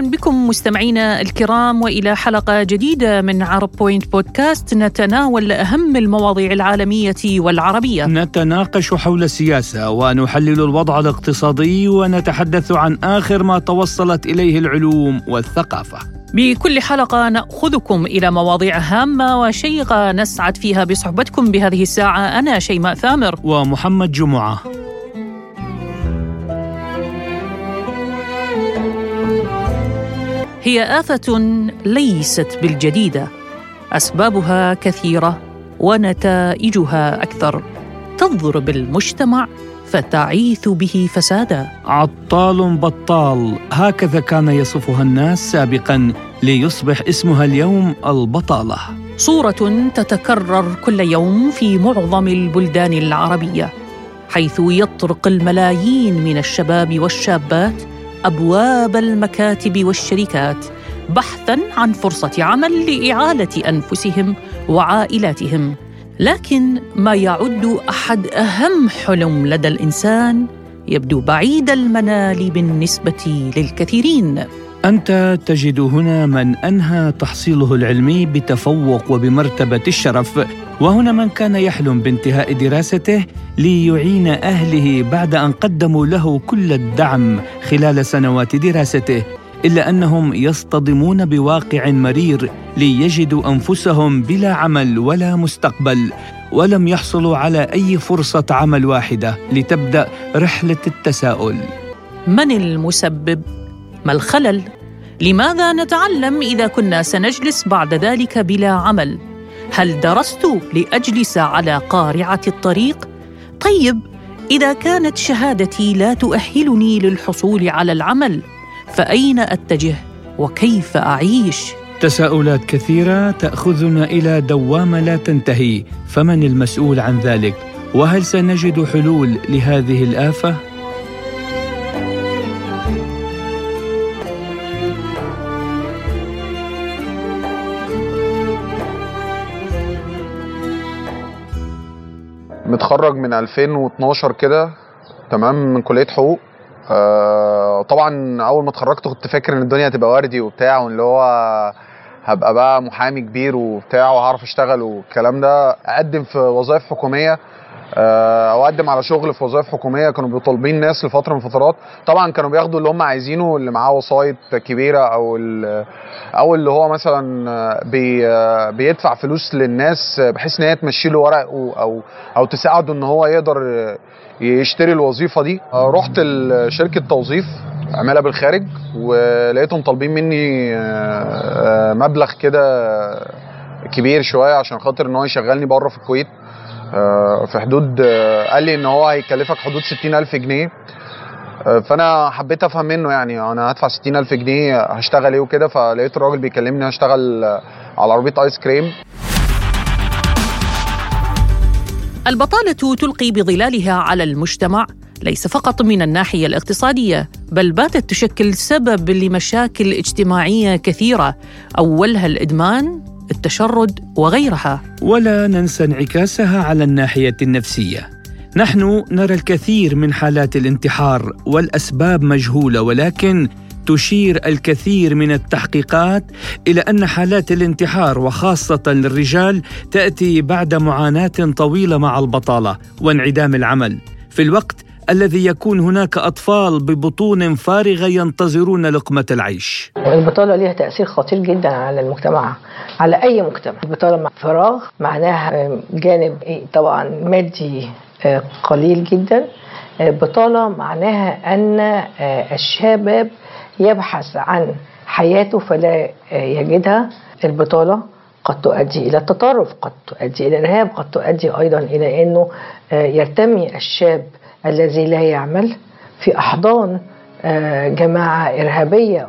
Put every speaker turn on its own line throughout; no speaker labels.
أهلا بكم مستمعينا الكرام وإلى حلقة جديدة من عرب بوينت بودكاست نتناول أهم المواضيع العالمية والعربية.
نتناقش حول السياسة ونحلل الوضع الاقتصادي ونتحدث عن آخر ما توصلت إليه العلوم والثقافة.
بكل حلقة نأخذكم إلى مواضيع هامة وشيقه نسعد فيها بصحبتكم بهذه الساعة أنا شيماء ثامر
ومحمد جمعة.
هي آفة ليست بالجديدة أسبابها كثيرة ونتائجها أكثر. تضرب المجتمع فتعيث به فسادا.
عطال بطال هكذا كان يصفها الناس سابقا ليصبح اسمها اليوم البطالة.
صورة تتكرر كل يوم في معظم البلدان العربية حيث يطرق الملايين من الشباب والشابات أبواب المكاتب والشركات بحثا عن فرصة عمل لإعالة أنفسهم وعائلاتهم. لكن ما يعد أحد أهم حلم لدى الإنسان يبدو بعيد المنال بالنسبة للكثيرين.
أنت تجد هنا من أنهى تحصيله العلمي بتفوق وبمرتبة الشرف وهنا من كان يحلم بانتهاء دراسته ليعين أهله بعد أن قدموا له كل الدعم خلال سنوات دراسته إلا أنهم يصطدمون بواقع مرير ليجدوا أنفسهم بلا عمل ولا مستقبل ولم يحصلوا على أي فرصة عمل واحدة لتبدأ رحلة التساؤل.
من المسبب؟ ما الخلل؟ لماذا نتعلم إذا كنا سنجلس بعد ذلك بلا عمل؟ هل درست لأجلس على قارعة الطريق؟ طيب إذا كانت شهادتي لا تؤهلني للحصول على العمل فأين أتجه؟ وكيف أعيش؟
تساؤلات كثيرة تأخذنا إلى دوامه لا تنتهي فمن المسؤول عن ذلك؟ وهل سنجد حلول لهذه الآفة؟
متخرج من 2012 كده تمام من كلية حقوق. آه طبعا أول ما اتخرجت كنت فاكر إن الدنيا هتبقى وردي وبتاع واللي هو هبقى بقى محامي كبير وبتاع وهعرف أشتغل والكلام ده. أقدم في وظائف حكومية أو أقدم على شغل في وظائف حكومية. كانوا بيطالبين ناس لفتره من الفترات. طبعا كانوا بياخدوا اللي هم عايزينه اللي معاه وسايط كبيرة أو أو اللي هو مثلا بي بيدفع فلوس للناس بحيث إن هي تمشي له ورقه أو أو تساعده إن هو يقدر يشتري الوظيفة دي. آه، رحت شركه توظيف عمالة بالخارج ولقيتهم طالبين مني آه، مبلغ كده كبير شوية عشان خاطر إن هو يشغلني بره في الكويت. آه، في حدود آه، قال لي إن هو هيكلفك حدود 60000 جنيه. آه، فأنا حبيت أفهم منه يعني أنا هدفع 60000 جنيه هشتغل إيه وكده؟ فلقيت الراجل بيكلمني هشتغل على عربية آيس كريم.
البطالة تلقي بظلالها على المجتمع ليس فقط من الناحية الاقتصادية بل باتت تشكل سبب لمشاكل اجتماعية كثيرة. أولها الإدمان التشرد وغيرها.
ولا ننسى انعكاسها على الناحية النفسية. نحن نرى الكثير من حالات الانتحار والأسباب مجهولة ولكن تشير الكثير من التحقيقات إلى أن حالات الانتحار وخاصة للرجال تأتي بعد معاناة طويلة مع البطالة وانعدام العمل. في الوقت الذي يكون هناك أطفال ببطون فارغة ينتظرون لقمة العيش.
البطالة لها تأثير خطير جدا على المجتمع على أي مجتمع؟ البطالة مع فراغ معناها جانب طبعا مادي آه، قليل جدا. بطالة معناها أن آه، الشباب يبحث عن حياته فلا آه، يجدها. البطالة قد تؤدي إلى التطرف قد تؤدي إلى الإرهاب قد تؤدي أيضا إلى أنه يرتمي الشاب الذي لا يعمل في أحضان آه، جماعة إرهابية.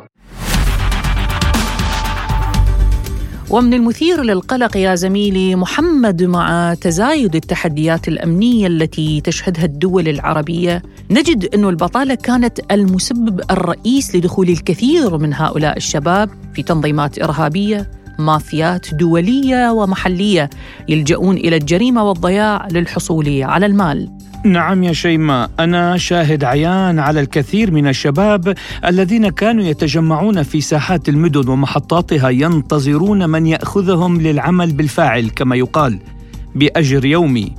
ومن المثير للقلق يا زميلي محمد مع تزايد التحديات الأمنية التي تشهدها الدول العربية. نجد أن البطالة كانت المسبب الرئيس لدخول الكثير من هؤلاء الشباب في تنظيمات إرهابية مافيات دولية ومحلية يلجؤون إلى الجريمة والضياع للحصول على المال.
نعم يا شيماء. أنا شاهد عيان على الكثير من الشباب الذين كانوا يتجمعون في ساحات المدن ومحطاتها ينتظرون من يأخذهم للعمل بالفاعل كما يقال بأجر يومي.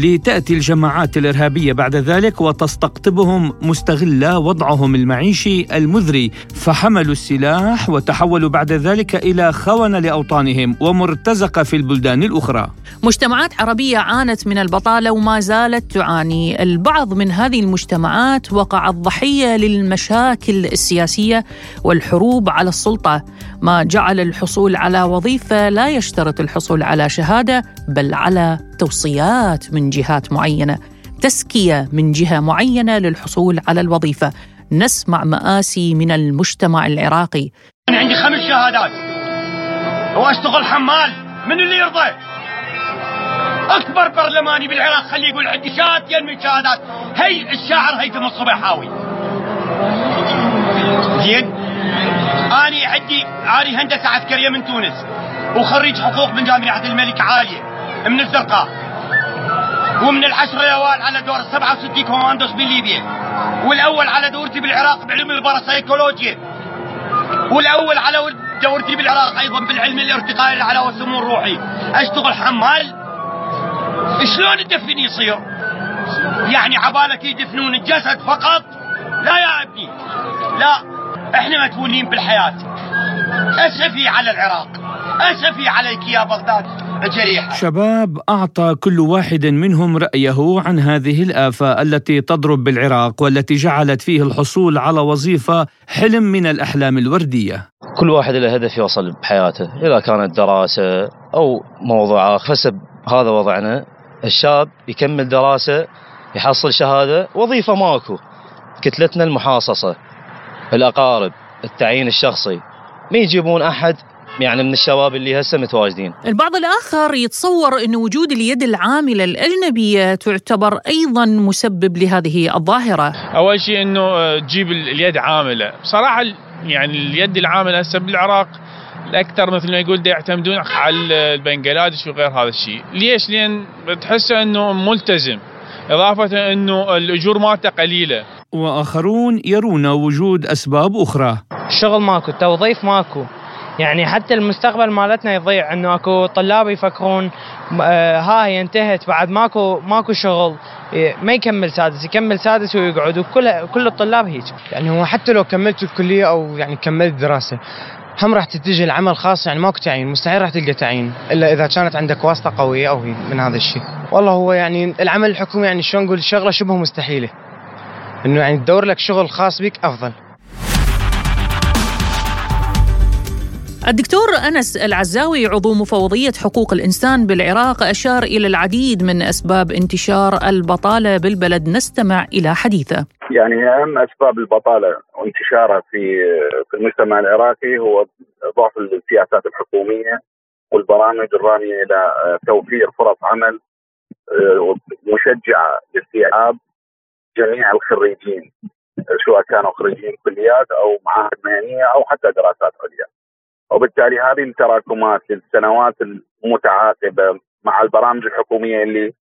لتأتي الجماعات الإرهابية بعد ذلك وتستقطبهم مستغلة وضعهم المعيشي المذري فحملوا السلاح وتحولوا بعد ذلك إلى خونة لأوطانهم ومرتزقة في البلدان الأخرى.
مجتمعات عربية عانت من البطالة وما زالت تعاني. البعض من هذه المجتمعات وقعت ضحية للمشاكل السياسية والحروب على السلطة. ما جعل الحصول على وظيفة لا يشترط الحصول على شهادة بل على توصيات من جهات معينة تزكية من جهة معينة للحصول على الوظيفة. نسمع مآسي من المجتمع العراقي.
أنا عندي خمس شهادات. وأشتغل حمال من اللي يرضى. أكبر برلماني بالعراق خليه يقول عندي شهادتين من شهادات. هي الشاعر هيثم الصبيحاوي زين؟ أنا عندي أنا هندسة عسكرية من تونس وخريج حقوق من جامعة الملك عالية. من الزرقاء ومن العشرة الأوائل على دور 67 كوماندوس بليبيا والأول على دورتي بالعراق بعلم الباراسايكولوجيا والأول على دورتي بالعراق أيضا بالعلم الارتقائي الأعلى والسمو الروحي. أشتغل حمال. شلون الدفن يصير؟ يعني عبالك يدفنون الجسد فقط؟ لا يا ابني. لا. إحنا مدفونين بالحياة. أسفي على العراق. أسفي عليك يا بغداد. جريحة
شباب أعطى كل واحد منهم رأيه عن هذه الآفة التي تضرب بالعراق والتي جعلت فيه الحصول على وظيفة حلم من الأحلام الوردية.
كل واحد له هدف يوصل بحياته إذا كانت دراسة أو موضوع آخر فسب هذا وضعنا. الشاب يكمل دراسة يحصل شهادة وظيفة ماكو. كتلتنا المحاصصة الأقارب التعيين الشخصي. ما يجيبون أحد يعني من الشباب اللي هسه متواجدين
البعض الآخر يتصور أن وجود اليد العاملة الأجنبية تعتبر أيضا مسبب لهذه الظاهرة
أول شيء أنه آه، تجيب اليد عاملة بصراحة يعني اليد العاملة هسه بالعراق الاكثر مثل ما يقول يعتمدون على البنغلاديش وغير هذا الشيء، ليش؟ لأن تحس إنه ملتزم، إضافة إنه الأجور مالته قليلة.
وآخرون يرون وجود أسباب أخرى.
الشغل ماكو، التوظيف ماكو، يعني حتى المستقبل مالتنا يضيع إنه أكو طلاب يفكرون آه هاي انتهت بعد ماكو ماكو شغل ما يكمل سادس يكمل سادس ويقعد وكل كل الطلاب هيك.
يعني هو حتى لو كملت الكلية أو يعني كملت دراسة هم راح تتجه العمل خاص يعني ماكو تعيين مستحيل راح تلقى تعيين إلا إذا كانت عندك واسطة قوية أو من هذا الشيء. والله هو يعني العمل الحكومي يعني شلون نقول شغلة شبه مستحيلة. إنه يعني تدور لك شغل خاص بك أفضل.
الدكتور أنس العزاوي عضو مفوضية حقوق الإنسان بالعراق أشار إلى العديد من أسباب انتشار البطالة بالبلد. نستمع إلى حديثه.
يعني أهم أسباب البطالة وانتشارها في في المجتمع العراقي هو ضعف السياسات الحكومية والبرامج الرامية إلى توفير فرص عمل آه، مشجعة لاستيعاب جميع الخريجين سواء كانوا خريجين كليات أو معاهد مهنية أو حتى دراسات عليا. وبالتالي هذه التراكمات للسنوات المتعاقبة مع البرامج الحكومية اللي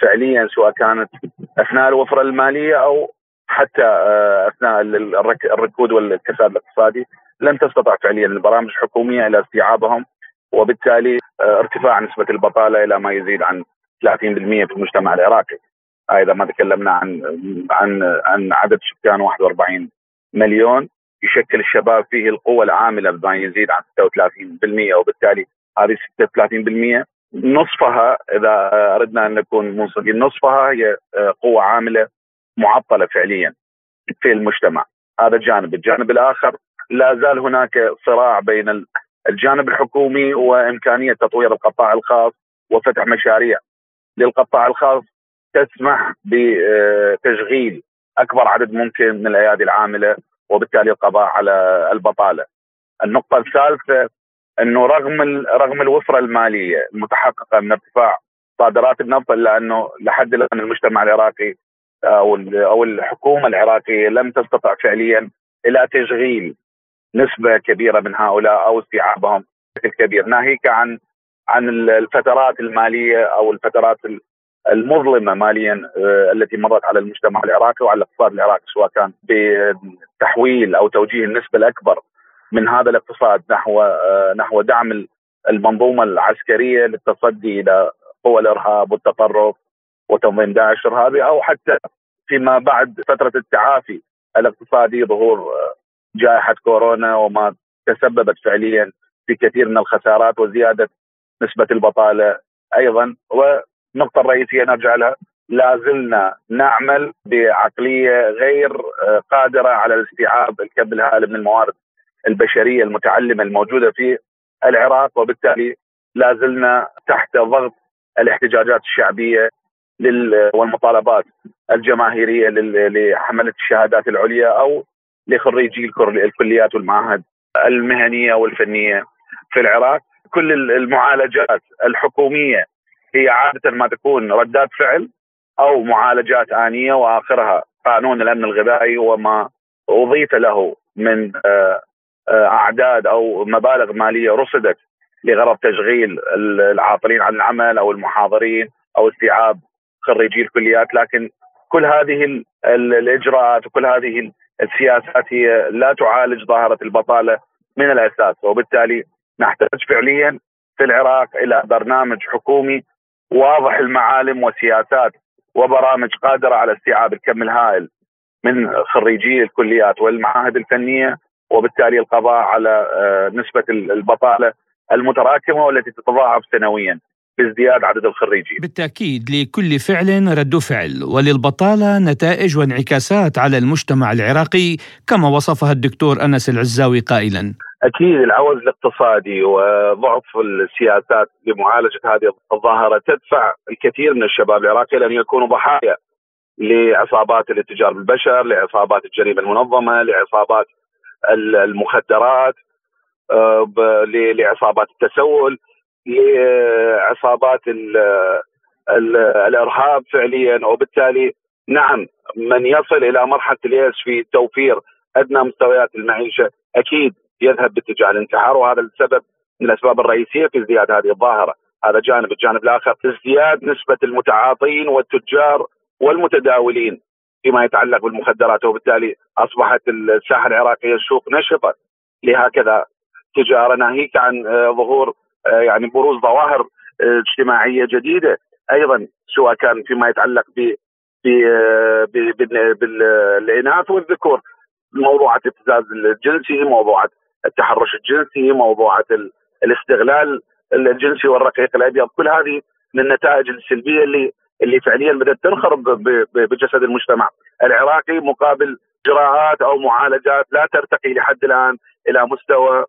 فعليا سواء كانت أثناء الوفرة المالية أو حتى آه، أثناء الركود والكساد الاقتصادي لم تستطع فعليا البرامج الحكومية إلى استيعابهم وبالتالي آه، ارتفاع نسبة البطالة إلى ما يزيد عن 30% في المجتمع العراقي. إذا ما تكلمنا عن عن عن عدد سكان 41 مليون يشكل الشباب فيه القوة العاملة بما يزيد عن 36% وبالتالي هذه 36% نصفها إذا أردنا أن نكون منصفين نصفها هي آه، قوة عاملة معطلة فعليا في المجتمع. هذا جانب الجانب الآخر لا زال هناك صراع بين الجانب الحكومي وإمكانية تطوير القطاع الخاص وفتح مشاريع للقطاع الخاص تسمح بتشغيل أكبر عدد ممكن من الأيادي العاملة وبالتالي القضاء على البطالة. النقطة الثالثة إنه رغم رغم الوفرة المالية المتحققة من ارتفاع صادرات النفط الا انه لحد الآن المجتمع العراقي أو أو الحكومة العراقية لم تستطع فعليا إلى تشغيل نسبة كبيرة من هؤلاء أو استيعابهم بشكل كبير ناهيك عن عن الفترات المالية أو الفترات المظلمة ماليا آه، التي مرت على المجتمع العراقي وعلى الاقتصاد العراقي سواء كان بتحويل أو توجيه النسبة الأكبر من هذا الاقتصاد نحو آه، نحو دعم المنظومة العسكرية للتصدي إلى قوى الإرهاب والتطرف وتنظيم داعش الإرهابي أو حتى فيما بعد فترة التعافي الاقتصادي ظهور آه، جائحة كورونا وما تسببت فعليا في كثير من الخسارات وزيادة نسبة البطالة أيضا. والنقطه الرئيسية نرجع لها لا زلنا نعمل بعقلية غير آه، قادرة على الاستيعاب الكم الهائل من الموارد البشرية المتعلمة الموجودة في العراق. وبالتالي لا زلنا تحت ضغط الاحتجاجات الشعبية والمطالبات الجماهيرية لحملة الشهادات العليا أو لخريجي الكليات والمعاهد المهنية والفنية في العراق. كل المعالجات الحكومية هي عادة ما تكون ردات فعل أو معالجات آنية وآخرها قانون الأمن الغذائي وما أضيف له من آه، آه، أعداد أو مبالغ مالية رصدت لغرض تشغيل العاطلين عن العمل أو المحاضرين أو استيعاب خريجي الكليات لكن كل هذه الإجراءات وكل هذه السياسات هي لا تعالج ظاهرة البطالة من الأساس وبالتالي نحتاج فعليا في العراق إلى برنامج حكومي واضح المعالم وسياسات وبرامج قادرة على استيعاب الكم الهائل من خريجي الكليات والمعاهد الفنية وبالتالي القضاء على آه، نسبة البطالة المتراكمة والتي تتضاعف سنويا بازدياد عدد الخريجين.
بالتأكيد لكل فعل رد فعل وللبطالة نتائج وانعكاسات على المجتمع العراقي كما وصفها الدكتور أنس العزاوي قائلا.
أكيد العوز الاقتصادي وضعف السياسات لمعالجه هذه الظاهرة تدفع الكثير من الشباب العراقي لأن يكونوا ضحايا لعصابات الاتجار بالبشر، لعصابات الجريمة المنظمة، لعصابات المخدرات، آه، لعصابات التسول، لعصابات الإرهاب فعليا. وبالتالي نعم من يصل إلى مرحلة اليأس في توفير أدنى مستويات المعيشة أكيد يذهب باتجاه الانتحار وهذا السبب من الأسباب الرئيسية في ازدياد هذه الظاهرة، هذا جانب، الجانب الآخر ازدياد نسبة المتعاطين والتجار والمتداولين فيما يتعلق بالمخدرات وبالتالي أصبحت الساحة العراقية السوق نشطه لهكذا تجارة ناهيك عن آه، ظهور آه، يعني بروز ظواهر آه، اجتماعية جديدة. أيضا سواء كان فيما يتعلق ب بالإناث والذكور موضوعات الابتزاز الجنسي موضوعات التحرش الجنسي موضوعات الاستغلال الجنسي والرقيق الأبيض كل هذه من النتائج السلبية اللي اللي فعليا بدأت تنخرب بجسد المجتمع. العراقي مقابل اجراءات أو معالجات لا ترتقي لحد الآن إلى مستوى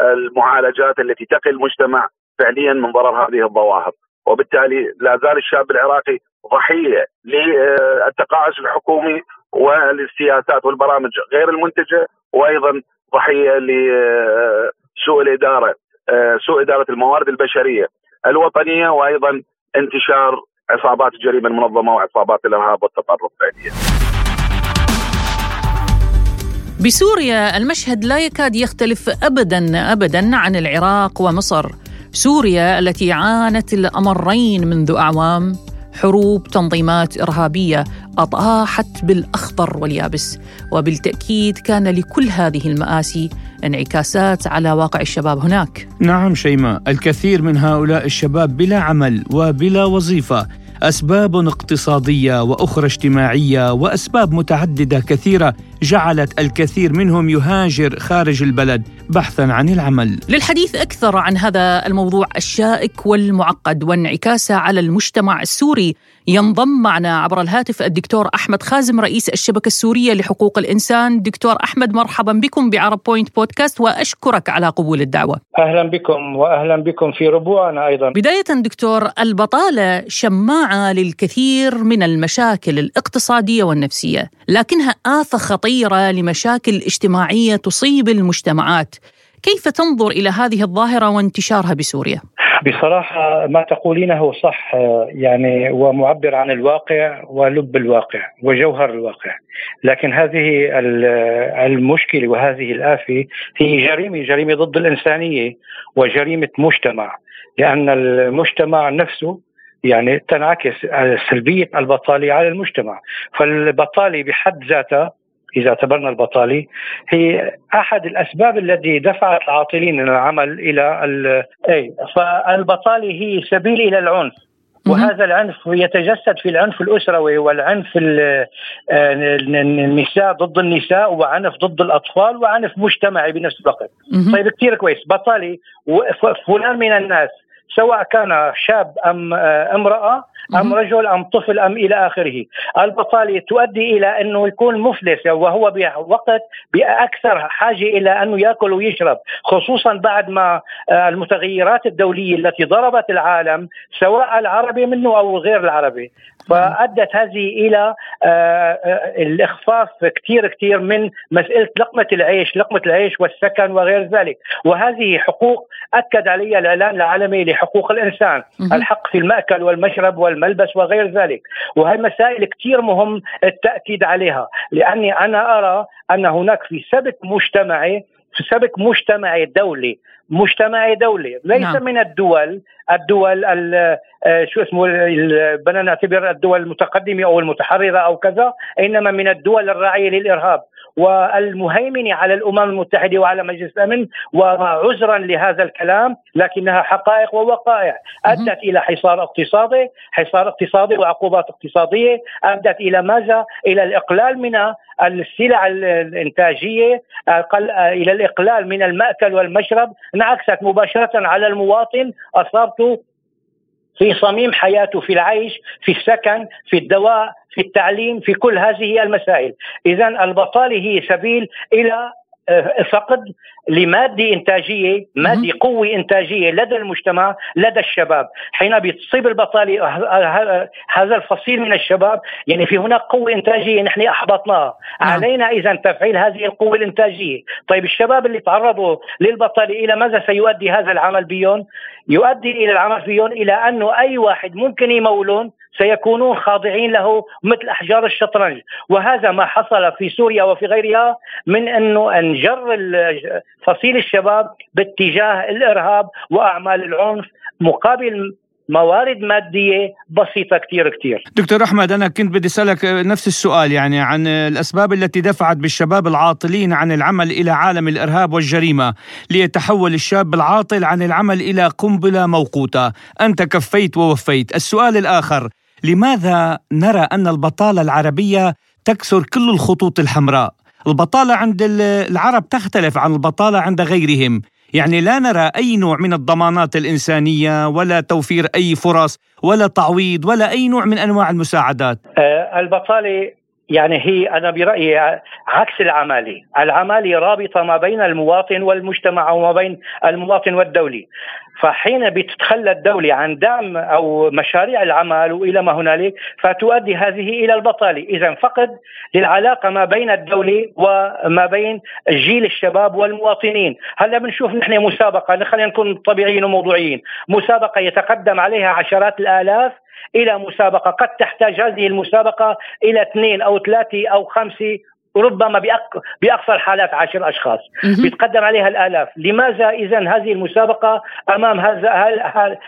المعالجات التي تقي المجتمع فعليا من ضرر هذه الظواهر. وبالتالي لا زال الشاب العراقي ضحية للتقاعس الحكومي والسياسات والبرامج غير المنتجة وأيضا ضحيه لسوء الإدارة سوء إدارة الموارد البشرية الوطنية وأيضا انتشار عصابات الجريمه المنظمه وعصابات الإرهاب والتطرف فعليا.
بسوريا المشهد لا يكاد يختلف ابدا ابدا عن العراق ومصر. سوريا التي عانت الأمرين منذ أعوام حروب تنظيمات إرهابية أطاحت بالأخضر واليابس وبالتأكيد كان لكل هذه المآسي انعكاسات على واقع الشباب هناك.
نعم شيماء الكثير من هؤلاء الشباب بلا عمل وبلا وظيفة أسباب اقتصادية وأخرى اجتماعية وأسباب متعددة كثيرة جعلت الكثير منهم يهاجر خارج البلد بحثا عن العمل.
للحديث أكثر عن هذا الموضوع الشائك والمعقد وانعكاسه على المجتمع السوري ينضم معنا عبر الهاتف الدكتور أحمد خازم رئيس الشبكة السورية لحقوق الإنسان. دكتور أحمد مرحبا بكم بعرب بوينت بودكاست وأشكرك على قبول الدعوة.
أهلا بكم واهلا بكم في ربوعنا أيضا.
بداية دكتور البطالة شماعة للكثير من المشاكل الاقتصادية والنفسية، لكنها آفة خطيره خطيرة لمشاكل اجتماعية تصيب المجتمعات كيف تنظر إلى هذه الظاهرة وانتشارها بسوريا؟
بصراحة ما تقولينه صح يعني ومعبر عن الواقع ولب الواقع وجوهر الواقع. لكن هذه المشكلة وهذه الآفة هي جريمة جريمة ضد الإنسانية وجريمة مجتمع. لأن المجتمع نفسه يعني تنعكس سلبيه البطالة على المجتمع. فالبطالة بحد ذاتها إذا اعتبرنا البطالة هي أحد الأسباب التي دفعت العاطلين من العمل إلى ال... اي فالبطالة هي سبيل إلى العنف. وهذا العنف يتجسد في العنف الاسروي والعنف النساء ضد النساء وعنف ضد الأطفال وعنف مجتمعي بنفس الوقت. طيب كثير كويس. بطالي فلان من الناس سواء كان شاب أم امرأة أم رجل أم طفل أم إلى آخره. البطالة تؤدي إلى أنه يكون مفلس وهو بوقت بأكثر حاجة إلى أنه يأكل ويشرب. خصوصا بعد ما آه، المتغيرات الدولية التي ضربت العالم سواء العربي منه أو غير العربي. فأدت هذه إلى آه، آه، الإخفاف كثير كثير من مسألة لقمة العيش، لقمة العيش والسكن وغير ذلك، وهذه حقوق أكد عليها الإعلان العالمي لحقوق الإنسان، الحق في المأكل والمشرب والملبس وغير ذلك، وهي مسائل كثير مهم التأكيد عليها، لأني أنا أرى أن هناك في سبك مجتمعي في سبك مجتمعي دولي مجتمعي دولي ليس نعم. من الدول الدول آه، شو اسمه بدنا نعتبر الدول المتقدمة أو المتحررة أو كذا إنما من الدول الراعيه للإرهاب. والمهيمنه على الأمم المتحدة وعلى مجلس الأمن وعذرا لهذا الكلام لكنها حقائق ووقائع. أدت إلى حصار اقتصادي، حصار اقتصادي وعقوبات اقتصادية، أدت إلى ماذا؟ إلى الإقلال من السلع الإنتاجية إلى الإقلال من المأكل والمشرب. انعكست مباشرة على المواطن اصابته في صميم حياته في العيش في السكن في الدواء في التعليم في كل هذه المسائل. اذا البطالة هي سبيل آه، فقد لمادة إنتاجية مادة قوة إنتاجية لدى المجتمع لدى الشباب. حين بتصيب البطالة هذا الفصيل من الشباب يعني في هناك قوة إنتاجية نحن أحبطناها. نعم. علينا إذا تفعيل هذه القوة الإنتاجية. طيب الشباب اللي تعرضوا للبطالة إلى ماذا سيؤدي هذا العمل بهم يؤدي إلى العمل فيهم إلى أنه أي واحد ممكن يمولون سيكونون خاضعين له مثل أحجار الشطرنج. وهذا ما حصل في سوريا وفي غيرها من أنه انجر فصيل الشباب باتجاه الإرهاب وأعمال العنف مقابل موارد مادية بسيطة كثير كثير
دكتور أحمد أنا كنت بدي أسألك نفس السؤال يعني عن الأسباب التي دفعت بالشباب العاطلين عن العمل إلى عالم الإرهاب والجريمة ليتحول الشاب العاطل عن العمل إلى قنبلة موقوتة. أنت كفيت ووفيت. السؤال الآخر لماذا نرى أن البطالة العربية تكسر كل الخطوط الحمراء؟ البطالة عند العرب تختلف عن البطالة عند غيرهم. يعني لا نرى أي نوع من الضمانات الإنسانية ولا توفير أي فرص ولا تعويض ولا أي نوع من أنواع المساعدات.
آه، البطالة يعني هي أنا برأيي عكس العمالة العمالة رابطة ما بين المواطن والمجتمع وما بين المواطن والدولة فحين بتتخلى الدولة عن دعم أو مشاريع العمل وإلى ما هنالك فتؤدي هذه إلى البطالة. إذا فقد للعلاقة ما بين الدولة وما بين جيل الشباب والمواطنين. هلا بنشوف نحن مسابقة خلينا نكون طبيعيين وموضوعيين. مسابقة يتقدم عليها عشرات الآلاف إلى مسابقة. قد تحتاج هذه المسابقة إلى اثنين أو ثلاثة أو خمسة ربما بأقصى الحالات عشر أشخاص. بيتقدم عليها الآلاف. لماذا اذا هذه المسابقة أمام هذا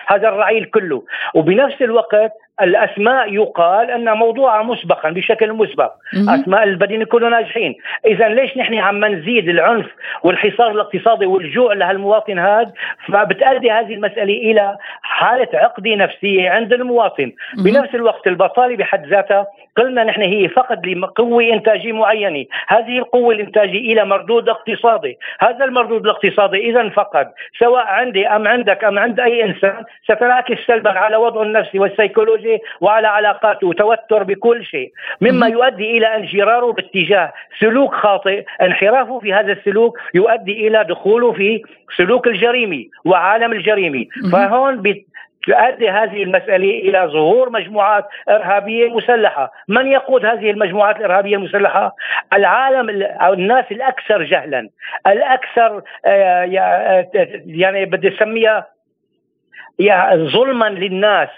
هذا الرعيل كله؟ وبنفس الوقت الأسماء يقال أن موضوعها مسبقا بشكل مسبق. أسماء البدين يكونوا ناجحين. اذا ليش نحن عم نزيد العنف والحصار الاقتصادي والجوع لهالمواطن هذا فبتؤدي هذه المسألة إلى حالة عقده نفسية عند المواطن. بنفس الوقت البطالة بحد ذاتها قلنا نحن هي فقد لقوة إنتاجية معينة. هذه القوة الإنتاجية إلى مردود اقتصادي. هذا المردود الاقتصادي إذا فقد سواء عندي أم عندك أم عند أي إنسان ستنعكس سلبا على وضعه النفسي والسيكولوجي. وعلى علاقاته وتوتر بكل شيء. مما يؤدي إلى انجراره باتجاه سلوك خاطئ. انحرافه في هذا السلوك يؤدي إلى دخوله في سلوك الجريمي وعالم الجريمي. فهون تؤدي هذه المسألة إلى ظهور مجموعات إرهابية مسلحة. من يقود هذه المجموعات الإرهابية المسلحة؟ العالم أو الناس الأكثر جهلا. الأكثر آه، آه، يعني بدي أسميها ظلما للناس.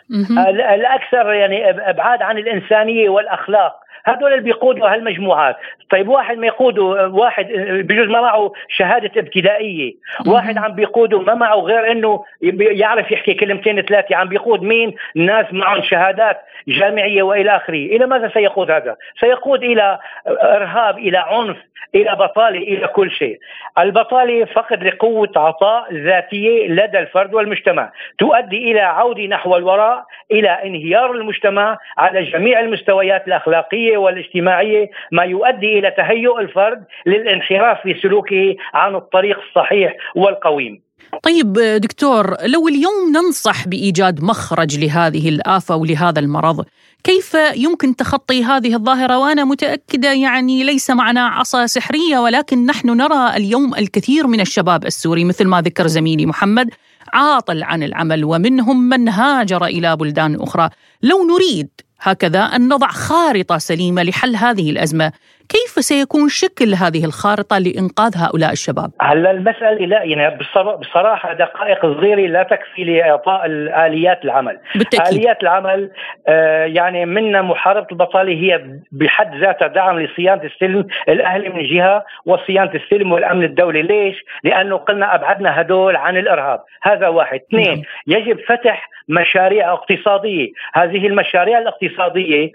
الأكثر يعني أبعاد عن الإنسانية والأخلاق. هذول اللي بيقودوا هالمجموعات. طيب واحد ما يقودوا واحد بجوز ما معه شهادة ابتدائية. واحد عم بيقوده ما معه غير إنه يعرف يحكي كلمتين ثلاثة. عم بيقود مين؟ ناس معهم شهادات جامعية وإلى آخره. إلى ماذا سيقود هذا؟ سيقود إلى إرهاب إلى عنف إلى بطالة إلى كل شيء. البطالة فقد لقوة عطاء ذاتية لدى الفرد والمجتمع. تؤدي إلى عوده نحو الوراء إلى انهيار المجتمع على جميع المستويات الأخلاقية والاجتماعية ما يؤدي إلى تهيؤ الفرد للانحراف في سلوكه عن الطريق الصحيح والقويم.
طيب دكتور لو اليوم ننصح بإيجاد مخرج لهذه الآفة ولهذا المرض كيف يمكن تخطي هذه الظاهرة؟ وأنا متأكدة يعني ليس معنا عصا سحرية ولكن نحن نرى اليوم الكثير من الشباب السوري مثل ما ذكر زميلي محمد عاطل عن العمل ومنهم من هاجر إلى بلدان أخرى. لو نريد هكذا أن نضع خارطة سليمة لحل هذه الأزمة. كيف سيكون شكل هذه الخارطة لإنقاذ هؤلاء الشباب؟
هلا المسألة لا يعني بصراحة دقائق صغيرة لا تكفي لإعطاء آليات العمل
بالتأكيد.
آليات العمل آه يعني منا محاربة البطالة هي بحد ذاتها دعم لصيانة السلم الأهلي من جهة وصيانة السلم والأمن الدولي ليش؟ لأنه قلنا أبعدنا هدول عن الإرهاب هذا واحد اثنين نعم. يجب فتح مشاريع اقتصادية هذه المشاريع الاقتصادية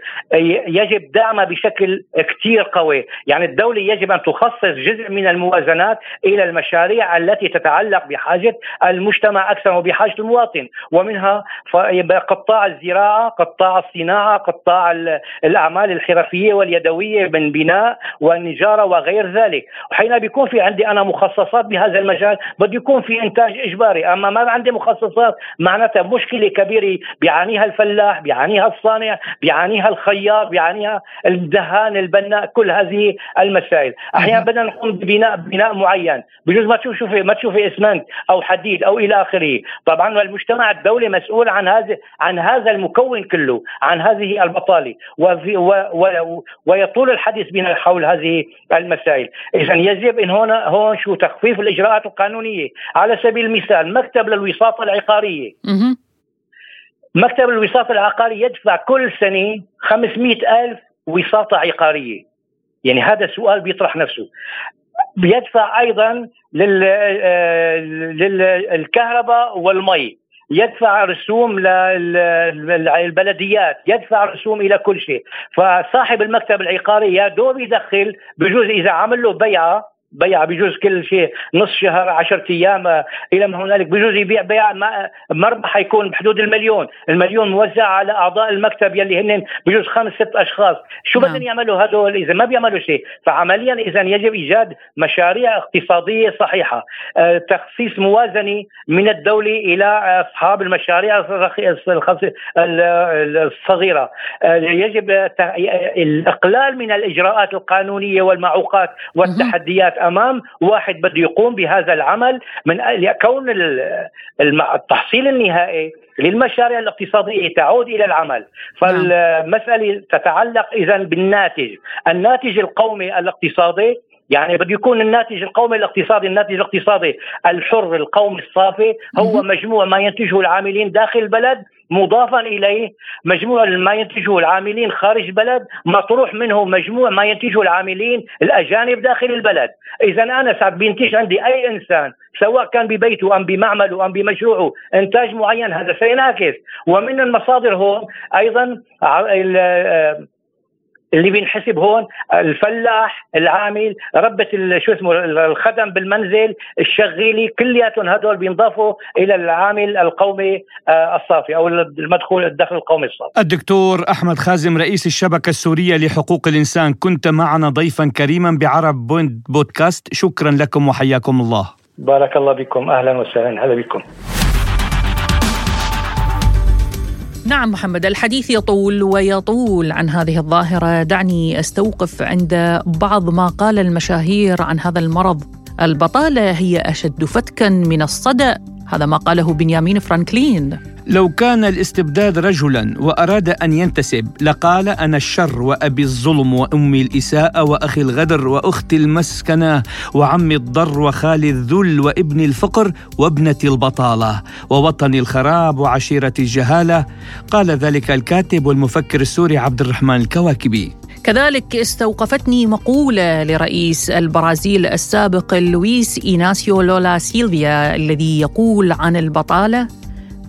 يجب دعمها بشكل كثير قوي. يعني الدولة يجب أن تخصص جزء من الموازنات إلى المشاريع التي تتعلق بحاجة المجتمع أكثر وبحاجة المواطن ومنها قطاع الزراعة قطاع الصناعة قطاع الأعمال الحرفية واليدوية من بناء والنجارة وغير ذلك. وحين بيكون في عندي أنا مخصصات بهذا المجال بده يكون في إنتاج إجباري. أما ما عندي مخصصات معناتها مشكلة كبيرة. بيعانيها الفلاح بيعانيها الصانع بيعانيها الخياط بيعانيها الدهان البناء كل هذه المسائل. أحيانا بدنا نقوم ببناء بناء معين. بجوز ما تشوفي ما تشوفي إسمنت أو حديد أو إلى آخره. طبعا المجتمع الدولي مسؤول عن هذا عن هذا المكون كله عن هذه البطالة. وفي و و ويطول الحديث بنا حول هذه المسائل. اذا يجب إن هنا هون شو تخفيف الإجراءات القانونية. على سبيل المثال مكتب للوساطه العقارية. مكتب الوساطة العقاري يدفع كل سنة 500 ألف وساطة عقارية. يعني هذا السؤال بيطرح نفسه. بيدفع أيضا للكهرباء والمي. يدفع رسوم للبلديات يدفع رسوم إلى كل شيء. فصاحب المكتب العقاري يا دوب يدخل بجوز إذا عمل له بيعة بيع بجوز كل شيء نص شهر 10 أيام إلى ما هنالك بجوز يبيع بيع مربح حيكون بحدود المليون، المليون موزع على أعضاء المكتب يلي هن بجوز خمس ست أشخاص، شو نعم. بدهم يعملوا هدول؟ إذا ما بيعملوا شيء، فعمليا اذا يجب إيجاد مشاريع اقتصادية صحيحة، أه تخصيص موازنة من الدولة إلى أصحاب المشاريع الصغيرة، أه يجب الإقلال من الإجراءات القانونية والمعوقات والتحديات. أمام واحد بده يقوم بهذا العمل من كون التحصيل النهائي للمشاريع الاقتصادية تعود إلى العمل. فالمسألة تتعلق اذا بالناتج. الناتج القومي الاقتصادي يعني بده يكون الناتج القومي الاقتصادي الناتج الاقتصادي الحر القومي الصافي هو مجموع ما ينتجه العاملين داخل البلد مضافا إليه مجموع ما ينتجه العاملين خارج البلد مطروح منه مجموع ما ينتجه العاملين الأجانب داخل البلد، اذا أنا ساعات بينتج عندي أي إنسان سواء كان ببيته أم بمعمله أم بمشروعه إنتاج معين هذا سينعكس. ومن المصادر هون أيضا اللي بينحسب هون الفلاح العامل ربة شو اسمه الخدم بالمنزل الشغيلي كلياتهم هدول بينضافوا إلى العامل القومي آه، الصافي أو المدخول الدخل القومي الصافي.
الدكتور أحمد خازم رئيس الشبكة السورية لحقوق الإنسان كنت معنا ضيفا كريما بعرب بودكاست. شكرا لكم وحياكم الله.
بارك الله بكم أهلا وسهلا. هلا بكم.
نعم محمد الحديث يطول ويطول عن هذه الظاهرة. دعني أستوقف عند بعض ما قال المشاهير عن هذا المرض. البطالة هي أشد فتكا من الصدأ. هذا ما قاله بنيامين فرانكلين.
لو كان الاستبداد رجلا وأراد أن ينتسب لقال أنا الشر وأبي الظلم وأمي الإساءة وأخي الغدر وأختي المسكنة وعمي الضر وخالي الذل وابني الفقر وابنتي البطالة ووطني الخراب وعشيرتي الجهالة. قال ذلك الكاتب والمفكر السوري عبد الرحمن الكواكبي.
كذلك استوقفتني مقولة لرئيس البرازيل السابق لويس إيناسيو لولا سيلفيا الذي يقول عن البطالة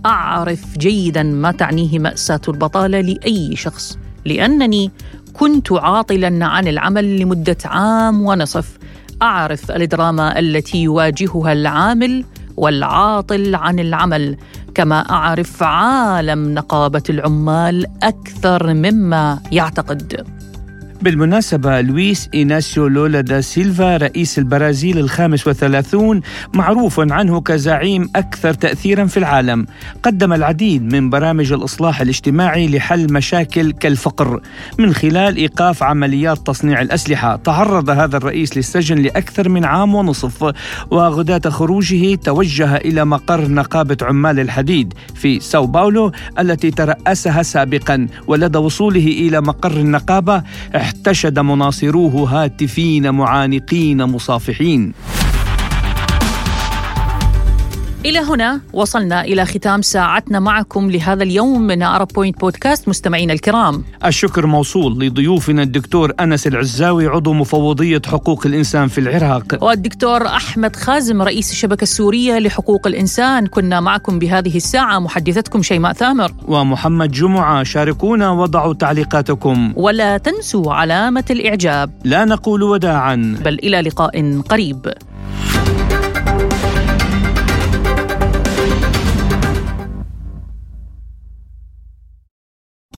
أعرف جيدا ما تعنيه مأساة البطالة لأي شخص لأنني كنت عاطلا عن العمل لمدة عام ونصف. أعرف الدراما التي يواجهها العامل والعاطل عن العمل كما أعرف عالم نقابة العمال أكثر مما يعتقد.
بالمناسبة لويس إيناسيو لولا دا سيلفا رئيس البرازيل الخامس وثلاثون معروف عنه كزعيم أكثر تأثيرا في العالم. قدم العديد من برامج الإصلاح الاجتماعي لحل مشاكل كالفقر. من خلال إيقاف عمليات تصنيع الأسلحة تعرض هذا الرئيس للسجن لأكثر من عام ونصف وغداة خروجه توجه إلى مقر نقابة عمال الحديد في ساو باولو التي ترأسها سابقا ولدى وصوله إلى مقر النقابة احتشد مناصروه هاتفين معانقين مصافحين.
إلى هنا وصلنا إلى ختام ساعتنا معكم لهذا اليوم من أرب بوينت بودكاست مستمعينا الكرام.
الشكر موصول لضيوفنا الدكتور أنس العزاوي عضو مفوضية حقوق الإنسان في العراق.
والدكتور أحمد خازم رئيس الشبكة السورية لحقوق الإنسان. كنا معكم بهذه الساعة. محدثتكم شيماء ثامر.
ومحمد جمعة شاركونا وضعوا تعليقاتكم.
ولا تنسوا علامة الإعجاب.
لا نقول وداعا.
بل إلى لقاء قريب.